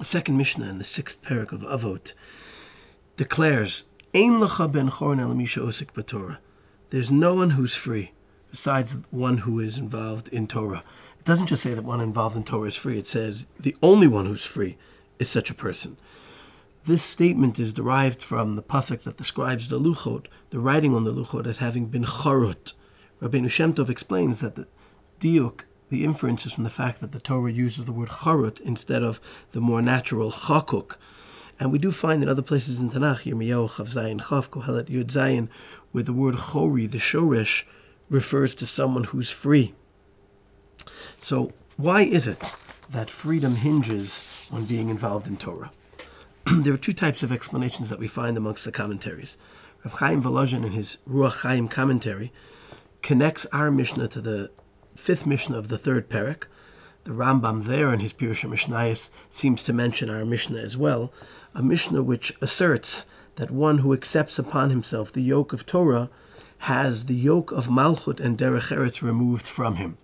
the second Mishnah in the sixth parak of Avot, declares, Ein lecha ben chorin osik b'Torah. There's no one who's free besides one who is involved in Torah. It doesn't just say that one involved in Torah is free. It says the only one who's free is such a person. This statement is derived from the pasuk that describes the luchot, the writing on the luchot, as having been charut. Rabbi Shem Tov explains that the diuk, the inference is from the fact that the Torah uses the word charut instead of the more natural chakuk. And we do find in other places in Tanakh, Yirmiyahu Chav Zayin Chav Kohelet Yud Zayin, where the word chori, the shoresh, refers to someone who's free. So why is it that freedom hinges on being involved in Torah? there are two types of explanations that we find amongst the commentaries. Rav Chaim Volozhin in his Ruach Chaim commentary connects our Mishnah to the fifth Mishnah of the third parak. The Rambam there in his Pirush Mishnayos seems to mention our Mishnah as well, a Mishnah which asserts that one who accepts upon himself the yoke of Torah has the yoke of Malchut and Derech Eretz removed from him.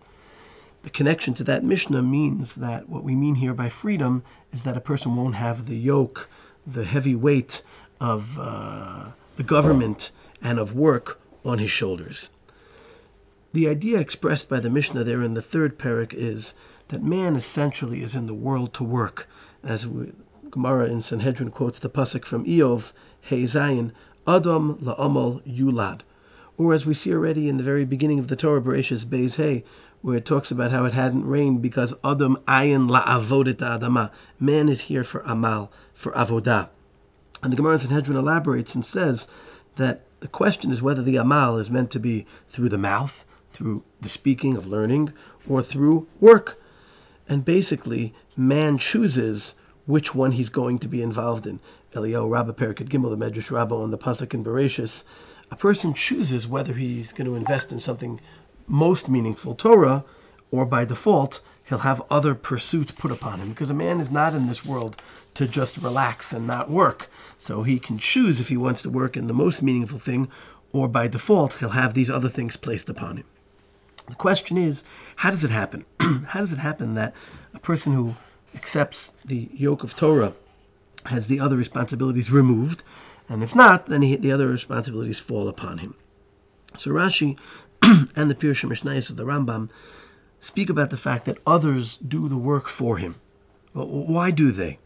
The connection to that Mishnah means that what we mean here by freedom is that a person won't have the yoke, the heavy weight of uh, the government and of work on his shoulders. The idea expressed by the Mishnah there in the third parak is that man essentially is in the world to work, as we, Gemara in Sanhedrin quotes the pasuk from Eov, Hey Zayin, Adam la'amal yulad, or as we see already in the very beginning of the Torah, Bereshis Beis Hey, where it talks about how it hadn't rained because Adam ayin la'avodet adama. Man is here for amal, for avodah. And the Gemara in Sanhedrin elaborates and says that the question is whether the amal is meant to be through the mouth, through the speaking of learning, or through work. And basically, man chooses which one he's going to be involved in. Eliyahu Rabbah Perikud Gimel, the Medrash Rabbah on the Pasuk in Bereshis, a person chooses whether he's going to invest in something most meaningful Torah, or by default, he'll have other pursuits put upon him because a man is not in this world to just relax and not work. So he can choose if he wants to work in the most meaningful thing, or by default, he'll have these other things placed upon him. The question is, how does it happen? how does it happen that a person who accepts the yoke of Torah has the other responsibilities removed, and if not, then he, the other responsibilities fall upon him? So Rashi and the Pirush Mishnayos of the Rambam speak about the fact that others do the work for him. Well, why do they?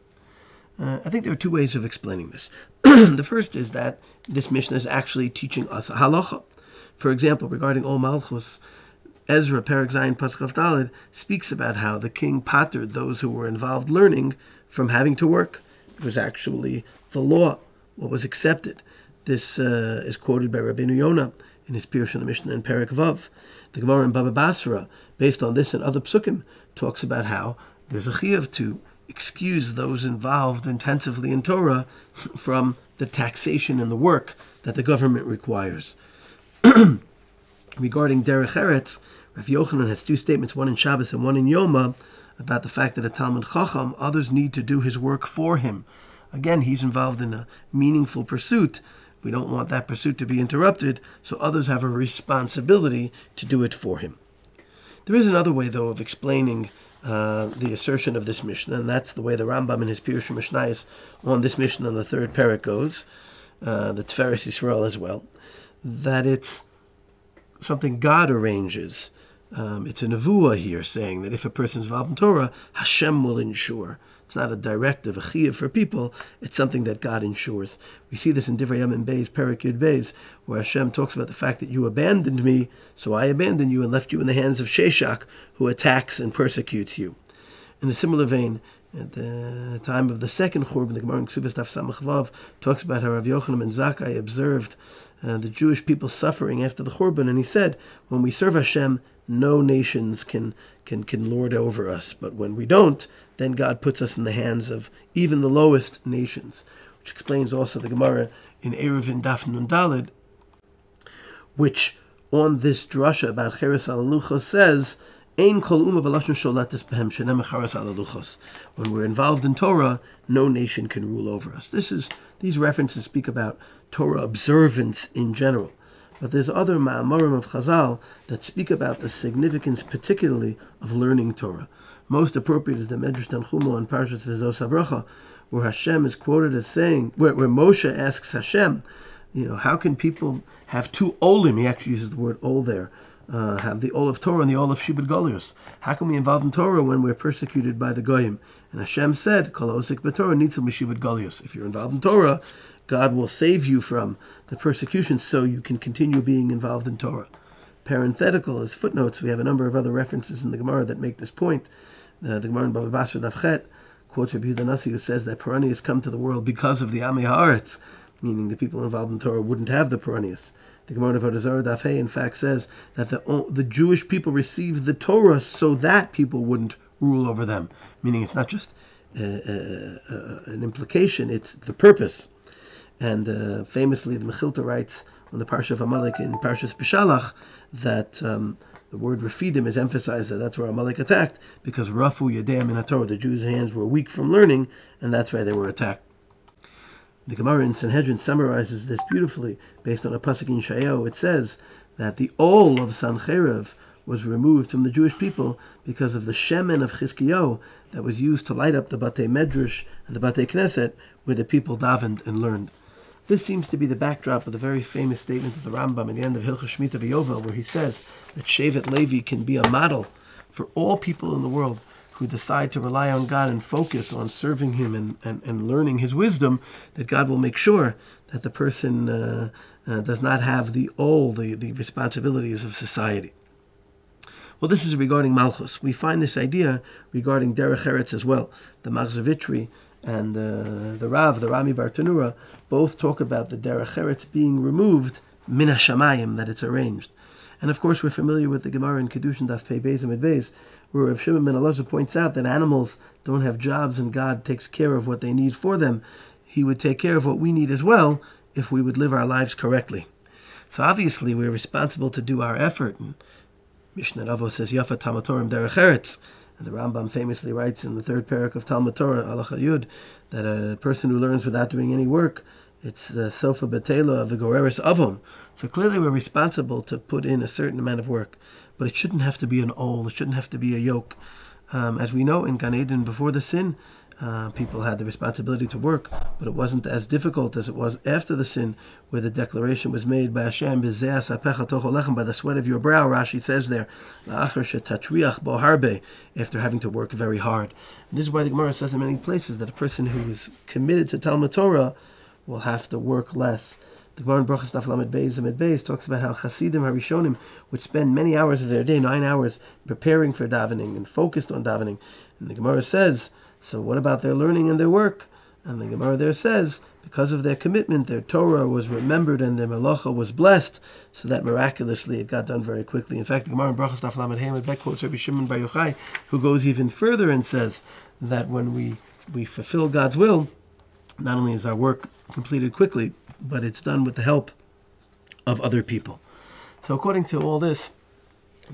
Uh, I think there are two ways of explaining this. the first is that this Mishnah is actually teaching us a halacha. For example, regarding Ol Malchus, Ezra, Perak Zayin, Paschav Dalid, speaks about how the king pattered those who were involved learning from having to work. It was actually the law, what was accepted. This uh, is quoted by Rabbeinu Yonah in his Pirush on the Mishnah and Perak Vav. The Gemara in Baba Basra, based on this and other psukim, talks about how there's a chiyuv to excuse those involved intensively in Torah from the taxation and the work that the government requires. Regarding Derech Eretz, Rav Yochanan has two statements, one in Shabbos and one in Yoma, about the fact that a Talmud Chacham, others need to do his work for him. Again, he's involved in a meaningful pursuit, we don't want that pursuit to be interrupted, so others have a responsibility to do it for him. There is another way, though, of explaining uh, the assertion of this Mishnah, and that's the way the Rambam in his Pirush Mishnayos on this Mishnah on the third parak goes, uh, the Tiferes Yisrael as well, that it's something God arranges. Um, it's a nevuah here saying that if a person's involved in Torah, Hashem will ensure. It's not a directive, a chiyuv for people. It's something that God ensures. We see this in Divrei Yamim Beis, Perak Yud Beis, where Hashem talks about the fact that you abandoned me, so I abandoned you and left you in the hands of Shishak, who attacks and persecutes you. In a similar vein, at the time of the second Churban, the Gemara in Ksubas Daf talks about how Rav Yochanan ben Zakkai observed uh, the Jewish people suffering after the Churban, and he said, when we serve Hashem, no nations can, can, can lord over us, but when we don't, then God puts us in the hands of even the lowest nations, which explains also the Gemara in Eruvin Daf Nun Dalid, which on this drasha about Cheres al says, When we're involved in Torah, no nation can rule over us. This is these references speak about Torah observance in general. But there's other ma'amorim of Chazal that speak about the significance, particularly of learning Torah. Most appropriate is the Medrash Tanchuma on Parshas Vezos Bracha, where Hashem is quoted as saying, where, where Moshe asks Hashem, you know, how can people have two olim? He actually uses the word ol there. Uh, have the ol of Torah and the ol of Shibud Golius. How can we involve in Torah when we're persecuted by the goyim? And Hashem said, "Kol osik b'Torah nitzil mishibud Golius." If you're involved in Torah, God will save you from the persecution, so you can continue being involved in Torah. Parenthetical as footnotes, we have a number of other references in the Gemara that make this point. The, the Gemara in Baba Basra Davchet quotes Rabbi Yehuda Nasi who says that Peranius come to the world because of the Ami Haaretz, meaning the people involved in Torah wouldn't have the Peranius. The Gemara of Avodah Dafei in fact says that the the Jewish people received the Torah so that people wouldn't rule over them, meaning it's not just uh, uh, uh, an implication; it's the purpose. And uh, famously, the Mechilta writes on the Parsha of Amalek in Parshas Beshalach that um, the word Rafidim is emphasized that that's where Amalek attacked because Rafu Yadam in Torah, the Jews' hands were weak from learning, and that's why they were attacked. The Gemara in Sanhedrin summarizes this beautifully based on a pasuk in Shayo. It says that the all of Sancheiriv was removed from the Jewish people because of the shemen of Chizkiyahu that was used to light up the Batei Medrash and the Batei Knesset where the people davened and learned. This seems to be the backdrop of the very famous statement of the Rambam at the end of Hilchah Shmita V'Yovel, where he says that Shevet Levi can be a model for all people in the world who decide to rely on God and focus on serving Him and, and, and learning His wisdom, that God will make sure that the person uh, uh, does not have the all the, the responsibilities of society. Well, this is regarding Malchus. We find this idea regarding Derech Eretz as well. The Machzor and uh, the Rav, the Rami Bartanura, both talk about the Derech Eretz being removed, min Hashamayim, that it's arranged. And of course, we're familiar with the Gemara in Kedushin Daf Pei Beis Amid Beis, where Rav Shimon ben Elazar points out that animals don't have jobs and God takes care of what they need for them. He would take care of what we need as well if we would live our lives correctly. So obviously, we're responsible to do our effort. And Mishnah Ravo says, Yafa Tamatorim Derech Eretz. And the Rambam famously writes in the third parak of Talmud Torah, Halacha Yud, that a person who learns without doing any work, it's the Sofa Betela of the Goreris Avon. So clearly we're responsible to put in a certain amount of work but it shouldn't have to be an ol. It shouldn't have to be a yoke. Um, as we know, in Gan Eden before the sin, uh, people had the responsibility to work, but it wasn't as difficult as it was after the sin, where the declaration was made by Hashem, by the sweat of your brow, Rashi says there, after having to work very hard. And this is why the Gemara says in many places that a person who is committed to Talmud Torah will have to work less. The Gemara in Brachas Daf Lamed Beis Amid Beis talks about how Hasidim Harishonim would spend many hours of their day, nine hours, preparing for davening and focused on davening. And the Gemara says, so what about their learning and their work? And the Gemara there says, because of their commitment, their Torah was remembered and their Melacha was blessed, so that miraculously it got done very quickly. In fact, the Gemara in Brachas Daf Lamed Amid Beis quotes Rabbi Shimon Bar Yochai, who goes even further and says that when we, we fulfill God's will, not only is our work completed quickly, but it's done with the help of other people. So according to all this,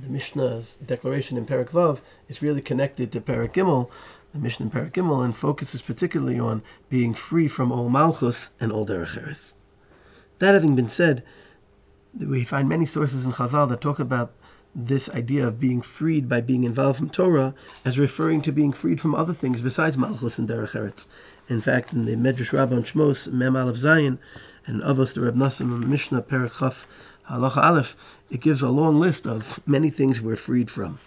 the Mishnah's declaration in Perak Vav is really connected to Perak Gimel, the Mishnah in Perak Gimel, and focuses particularly on being free from all Malchus and all Derech That having been said, we find many sources in Chazal that talk about this idea of being freed by being involved from Torah as referring to being freed from other things besides Malchus and Derech Eretz. In fact, in the Medrash Rabbah Shmos, Mem Aleph Zayin, and Avos d'Reb Nosson and Mishnah Perak Chaf Halacha Aleph, it gives a long list of many things we're freed from.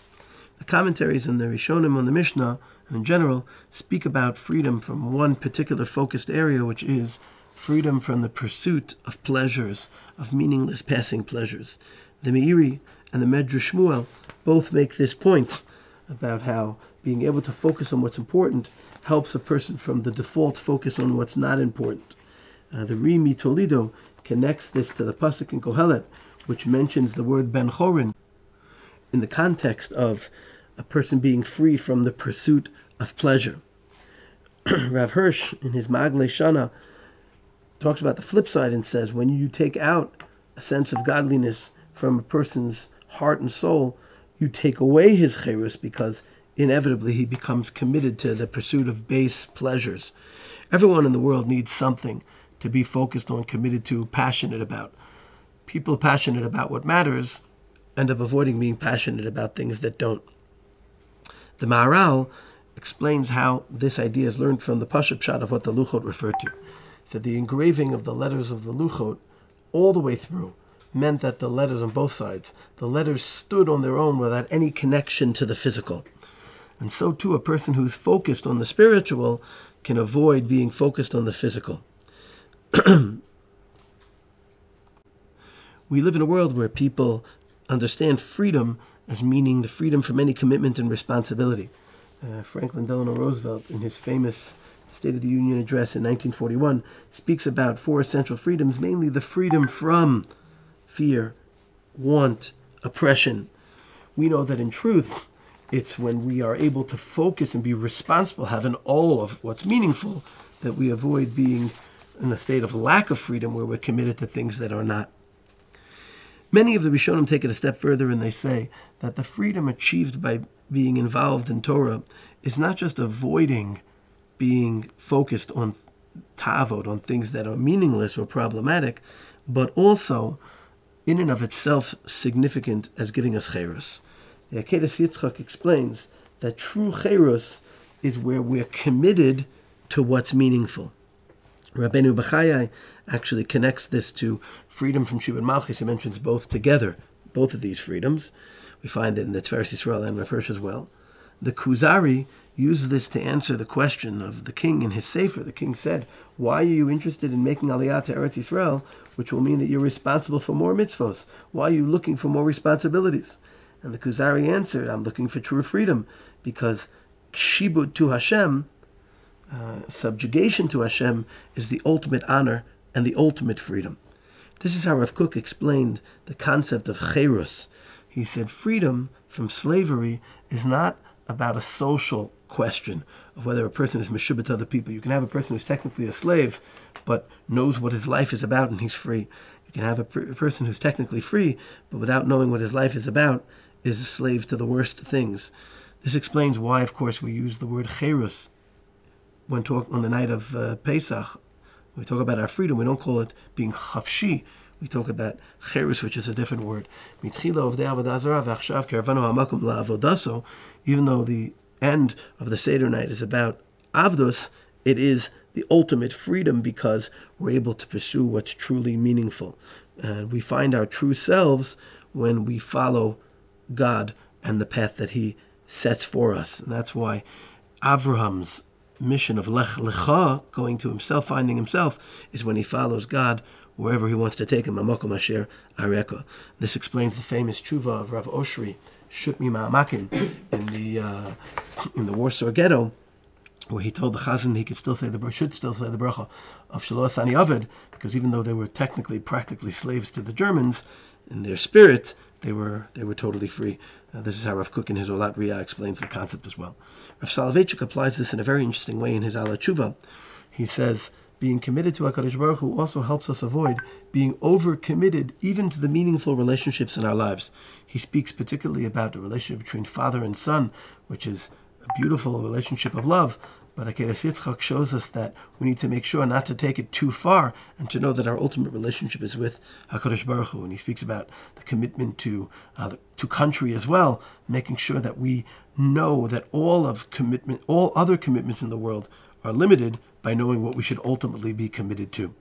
The commentaries in the Rishonim on the Mishnah, and in general, speak about freedom from one particular focused area, which is freedom from the pursuit of pleasures, of meaningless passing pleasures. The Meiri and the Medrash Shmuel both make this point about how being able to focus on what's important helps a person from the default focus on what's not important. Uh, the Rimi Toledo connects this to the pasuk in Kohelet, which mentions the word Ben Chorin in the context of a person being free from the pursuit of pleasure. Rav Hirsch, in his Ma'aglei Shana, talks about the flip side and says when you take out a sense of godliness from a person's heart and soul, you take away his cherus because inevitably he becomes committed to the pursuit of base pleasures. Everyone in the world needs something to be focused on, committed to, passionate about. people passionate about what matters end up avoiding being passionate about things that don't. The Maharal explains how this idea is learned from the Pashup shot of what the Luchot referred to. So the engraving of the letters of the Luchot all the way through meant that the letters on both sides, the letters stood on their own without any connection to the physical. And so too, a person who's focused on the spiritual can avoid being focused on the physical. we live in a world where people understand freedom as meaning the freedom from any commitment and responsibility. Uh, Franklin Delano Roosevelt, in his famous State of the Union address in 1941, speaks about four essential freedoms, mainly the freedom from fear, want, oppression. We know that in truth, it's when we are able to focus and be responsible, having all of what's meaningful, that we avoid being in a state of lack of freedom where we're committed to things that are not. Many of the Rishonim take it a step further and they say that the freedom achieved by being involved in Torah is not just avoiding being focused on tavod, on things that are meaningless or problematic, but also in and of itself significant as giving us cherus. The Akedah Yitzchak explains that true cherus is where we're committed to what's meaningful. Rabbeinu Bachya actually connects this to freedom from Shibud Malchus. He mentions both together, both of these freedoms. We find it in the Tiferes Yisrael and Rav as well. The Kuzari used this to answer the question of the king in his Sefer. The king said, Why are you interested in making Aliyah to Eretz Yisrael, which will mean that you're responsible for more mitzvos? Why are you looking for more responsibilities? And the Kuzari answered, I'm looking for true freedom, because shibud to Hashem, uh, subjugation to Hashem is the ultimate honor and the ultimate freedom. This is how Rav Kook explained the concept of cherus. He said freedom from slavery is not about a social question of whether a person is meshubah to other people. You can have a person who's technically a slave, but knows what his life is about and he's free. You can have a, a person who's technically free, but without knowing what his life is about, is a slave to the worst things. This explains why, of course, we use the word cherus when talk on the night of uh, Pesach, we talk about our freedom. We don't call it being chafshi. We talk about cherus, which is a different word. Even though the end of the Seder night is about avdos, it is the ultimate freedom because we're able to pursue what's truly meaningful. And we find our true selves when we follow God and the path that He sets for us. And that's why Avraham's mission of Lech Lecha, going to himself, finding himself, is when he follows God wherever he wants to take him. Amakom Asher Areka. This explains the famous tshuva of Rav Oshry, Shut Mima'amakim, in the uh, in the Warsaw Ghetto, where he told the Chazan he could still say the should still say the bracha of Shelo Asani Eved, because even though they were technically practically slaves to the Germans, in their spirit they were they were totally free. Uh, this is how Rav Kook in his Olat explains the concept as well. Rav Soloveitchik applies this in a very interesting way in his Al HaTshuva. He says, being committed to HaKadosh Baruch Hu also helps us avoid being over-committed even to the meaningful relationships in our lives. He speaks particularly about the relationship between father and son, which is a beautiful relationship of love, but Akeidas Yitzchak shows us that we need to make sure not to take it too far and to know that our ultimate relationship is with Hakadosh Baruch Hu. And he speaks about the commitment to uh, to country as well, making sure that we know that all of commitment, all other commitments in the world are limited by knowing what we should ultimately be committed to.